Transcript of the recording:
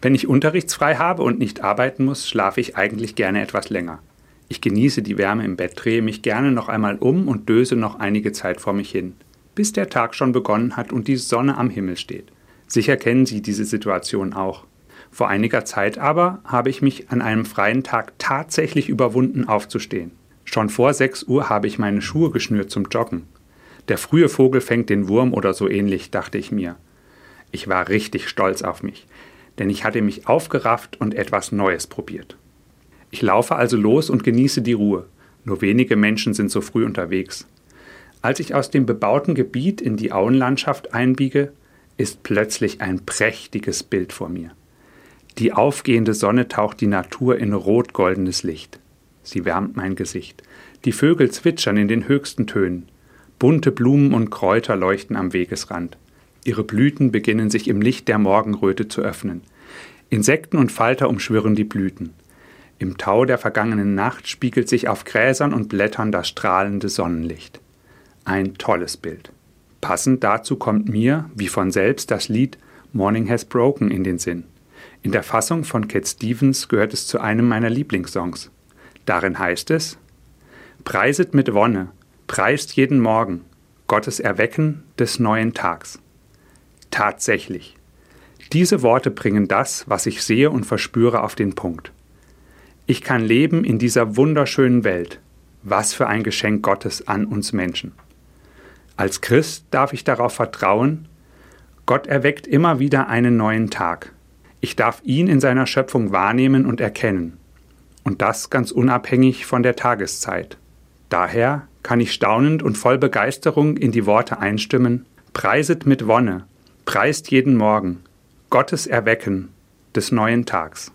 Wenn ich unterrichtsfrei habe und nicht arbeiten muss, schlafe ich eigentlich gerne etwas länger. Ich genieße die Wärme im Bett, drehe mich gerne noch einmal um und döse noch einige Zeit vor mich hin, bis der Tag schon begonnen hat und die Sonne am Himmel steht. Sicher kennen Sie diese Situation auch. Vor einiger Zeit aber habe ich mich an einem freien Tag tatsächlich überwunden aufzustehen. Schon vor 6 Uhr habe ich meine Schuhe geschnürt zum Joggen. Der frühe Vogel fängt den Wurm oder so ähnlich, dachte ich mir. Ich war richtig stolz auf mich, denn ich hatte mich aufgerafft und etwas Neues probiert. Ich laufe also los und genieße die Ruhe. Nur wenige Menschen sind so früh unterwegs. Als ich aus dem bebauten Gebiet in die Auenlandschaft einbiege, ist plötzlich ein prächtiges Bild vor mir. Die aufgehende Sonne taucht die Natur in rot-goldenes Licht. Sie wärmt mein Gesicht. Die Vögel zwitschern in den höchsten Tönen. Bunte Blumen und Kräuter leuchten am Wegesrand. Ihre Blüten beginnen sich im Licht der Morgenröte zu öffnen. Insekten und Falter umschwirren die Blüten. Im Tau der vergangenen Nacht spiegelt sich auf Gräsern und Blättern das strahlende Sonnenlicht. Ein tolles Bild. Passend dazu kommt mir, wie von selbst, das Lied Morning Has Broken in den Sinn. In der Fassung von Cat Stevens gehört es zu einem meiner Lieblingssongs. Darin heißt es: Preiset mit Wonne, preist jeden Morgen Gottes Erwecken des neuen Tags. Tatsächlich. Diese Worte bringen das, was ich sehe und verspüre, auf den Punkt. Ich kann leben in dieser wunderschönen Welt. Was für ein Geschenk Gottes an uns Menschen. Als Christ darf ich darauf vertrauen, Gott erweckt immer wieder einen neuen Tag. Ich darf ihn in seiner Schöpfung wahrnehmen und erkennen. Und das ganz unabhängig von der Tageszeit. Daher kann ich staunend und voll Begeisterung in die Worte einstimmen, Preiset mit Wonne, preist jeden Morgen, Gottes Erwecken des neuen Tags.